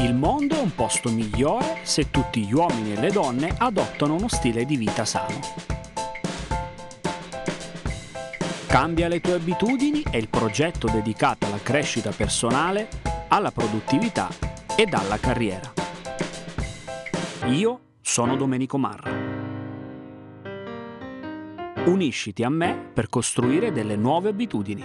Il mondo è un posto migliore se tutti gli uomini e le donne adottano uno stile di vita sano. Cambia le tue abitudini è il progetto dedicato alla crescita personale, alla produttività ed alla carriera. Io sono Domenico Marra. Unisciti a me per costruire delle nuove abitudini.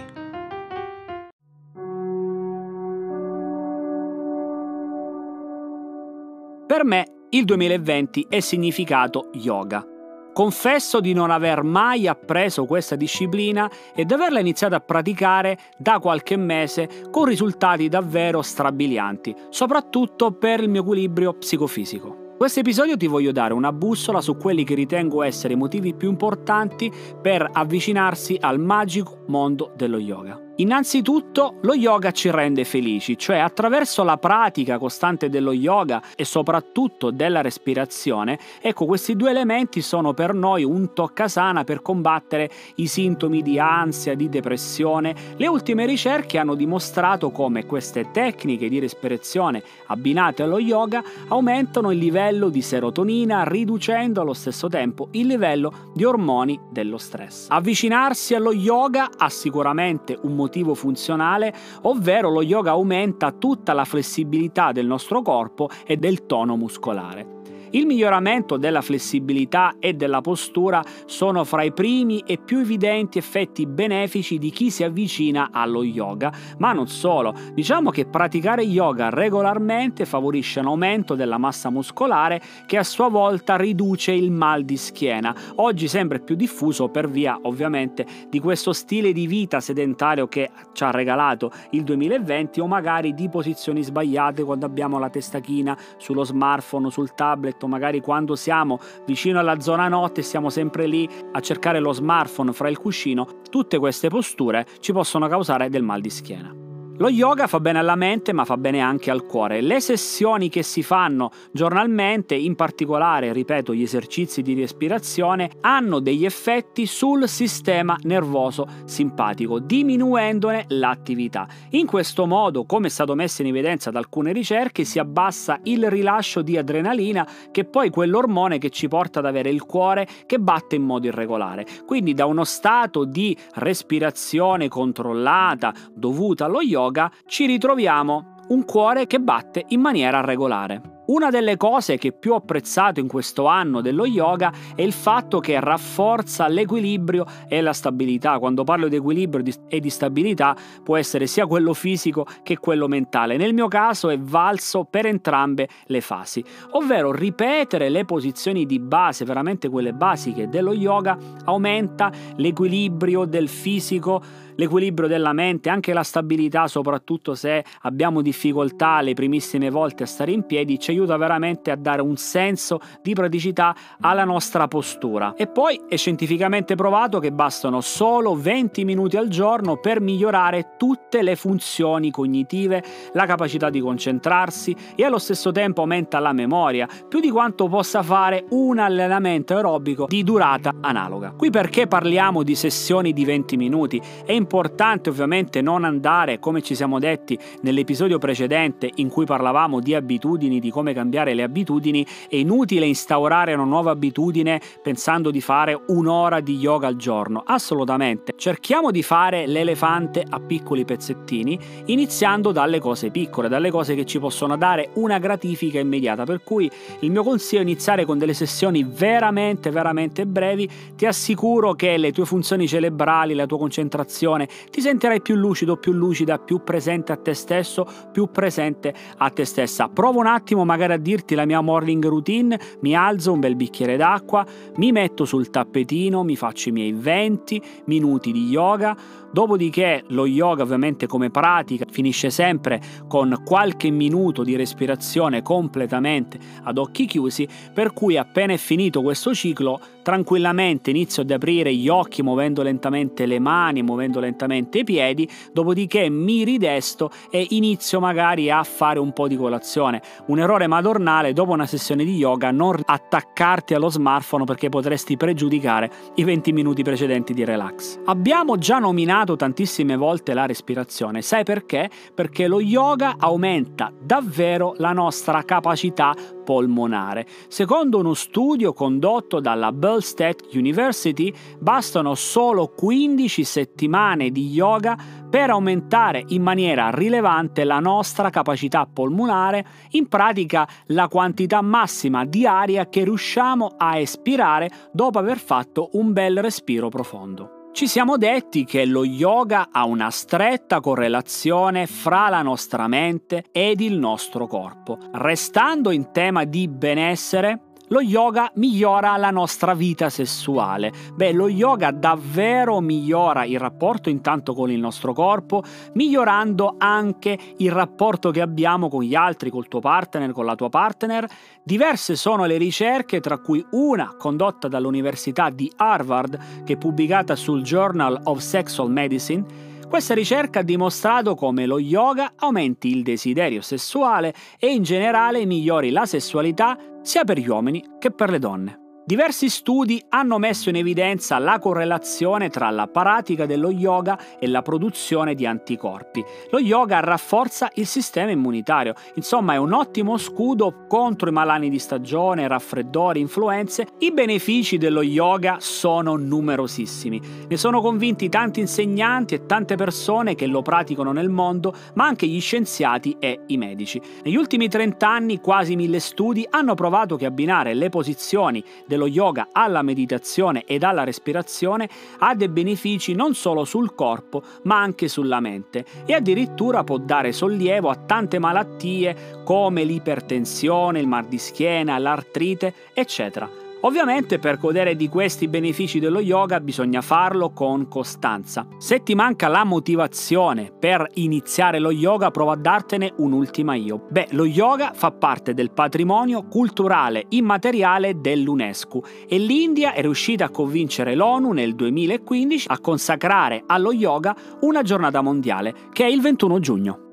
Per me il 2020 è significato yoga. Confesso di non aver mai appreso questa disciplina e di averla iniziata a praticare da qualche mese con risultati davvero strabilianti, soprattutto per il mio equilibrio psicofisico. Questo episodio ti voglio dare una bussola su quelli che ritengo essere i motivi più importanti per avvicinarsi al magico mondo dello yoga. Innanzitutto lo yoga ci rende felici, cioè attraverso la pratica costante dello yoga e soprattutto della respirazione, ecco questi due elementi sono per noi un toccasana per combattere i sintomi di ansia, di depressione. Le ultime ricerche hanno dimostrato come queste tecniche di respirazione abbinate allo yoga aumentano il livello di serotonina riducendo allo stesso tempo il livello di ormoni dello stress. Avvicinarsi allo yoga ha sicuramente un motivo funzionale, ovvero lo yoga aumenta tutta la flessibilità del nostro corpo e del tono muscolare. Il miglioramento della flessibilità e della postura sono fra i primi e più evidenti effetti benefici di chi si avvicina allo yoga, ma non solo. Diciamo che praticare yoga regolarmente favorisce un aumento della massa muscolare che a sua volta riduce il mal di schiena, oggi sempre più diffuso per via ovviamente di questo stile di vita sedentario che ci ha regalato il 2020 o magari di posizioni sbagliate quando abbiamo la testa china sullo smartphone, sul tablet fatto magari quando siamo vicino alla zona notte e siamo sempre lì a cercare lo smartphone fra il cuscino, tutte queste posture ci possono causare del mal di schiena. Lo yoga fa bene alla mente ma fa bene anche al cuore. Le sessioni che si fanno giornalmente, in particolare, ripeto, gli esercizi di respirazione, hanno degli effetti sul sistema nervoso simpatico, diminuendone l'attività. In questo modo, come è stato messo in evidenza da alcune ricerche, si abbassa il rilascio di adrenalina, che è poi quell'ormone che ci porta ad avere il cuore che batte in modo irregolare. Quindi da uno stato di respirazione controllata dovuta allo yoga, yoga ci ritroviamo un cuore che batte in maniera regolare. Una delle cose che più ho apprezzato in questo anno dello yoga è il fatto che rafforza l'equilibrio e la stabilità. Quando parlo di equilibrio e di stabilità può essere sia quello fisico che quello mentale. Nel mio caso è valso per entrambe le fasi, ovvero ripetere le posizioni di base, veramente quelle basiche dello yoga, aumenta l'equilibrio del fisico, l'equilibrio della mente, anche la stabilità, soprattutto se abbiamo difficoltà le primissime volte a stare in piedi, ci aiuta veramente a dare un senso di praticità alla nostra postura. E poi è scientificamente provato che bastano solo 20 minuti al giorno per migliorare tutte le funzioni cognitive, la capacità di concentrarsi e allo stesso tempo aumenta la memoria, più di quanto possa fare un allenamento aerobico di durata analoga. Qui perché parliamo di sessioni di 20 minuti? È importante ovviamente non andare, come ci siamo detti nell'episodio precedente in cui parlavamo di abitudini, di come cambiare le abitudini, è inutile instaurare una nuova abitudine pensando di fare un'ora di yoga al giorno. Assolutamente. Cerchiamo di fare l'elefante a piccoli pezzettini, iniziando dalle cose piccole, dalle cose che ci possono dare una gratifica immediata. Per cui il mio consiglio è iniziare con delle sessioni veramente, veramente brevi. Ti assicuro che le tue funzioni cerebrali, la tua concentrazione, ti sentirai più lucido, più lucida, più presente a te stesso, più presente a te stessa. Prova un attimo magari a dirti la mia morning routine, mi alzo un bel bicchiere d'acqua, mi metto sul tappetino, mi faccio i miei 20 minuti di yoga, dopodiché lo yoga ovviamente come pratica finisce sempre con qualche minuto di respirazione completamente ad occhi chiusi, per cui appena è finito questo ciclo tranquillamente inizio ad aprire gli occhi muovendo lentamente le mani, muovendo lentamente i piedi, dopodiché mi ridesto e inizio magari a fare un po' di colazione. Un errore madornale dopo una sessione di yoga non attaccarti allo smartphone perché potresti pregiudicare i 20 minuti precedenti di relax. Abbiamo già nominato tantissime volte la respirazione, sai perché? Perché lo yoga aumenta davvero la nostra capacità polmonare. Secondo uno studio condotto dalla Bell State University, bastano solo 15 settimane di yoga per aumentare in maniera rilevante la nostra capacità polmonare, in pratica la quantità massima di aria che riusciamo a espirare dopo aver fatto un bel respiro profondo. Ci siamo detti che lo yoga ha una stretta correlazione fra la nostra mente ed il nostro corpo. Restando in tema di benessere, lo yoga migliora la nostra vita sessuale. Beh, lo yoga davvero migliora il rapporto intanto con il nostro corpo, migliorando anche il rapporto che abbiamo con gli altri, col tuo partner, con la tua partner. Diverse sono le ricerche, tra cui una condotta dall'Università di Harvard, che è pubblicata sul Journal of Sexual Medicine, questa ricerca ha dimostrato come lo yoga aumenti il desiderio sessuale e in generale migliori la sessualità sia per gli uomini che per le donne. Diversi studi hanno messo in evidenza la correlazione tra la pratica dello yoga e la produzione di anticorpi. Lo yoga rafforza il sistema immunitario, insomma è un ottimo scudo contro i malani di stagione, raffreddori, influenze. I benefici dello yoga sono numerosissimi. Ne sono convinti tanti insegnanti e tante persone che lo praticano nel mondo, ma anche gli scienziati e i medici. Negli ultimi 30 anni quasi mille studi hanno provato che abbinare le posizioni dello yoga alla meditazione ed alla respirazione ha dei benefici non solo sul corpo ma anche sulla mente e addirittura può dare sollievo a tante malattie come l'ipertensione, il mal di schiena, l'artrite, eccetera. Ovviamente per godere di questi benefici dello yoga bisogna farlo con costanza. Se ti manca la motivazione per iniziare lo yoga, prova a dartene un'ultima io. Beh, lo yoga fa parte del patrimonio culturale immateriale dell'UNESCO e l'India è riuscita a convincere l'ONU nel 2015 a consacrare allo yoga una giornata mondiale, che è il 21 giugno.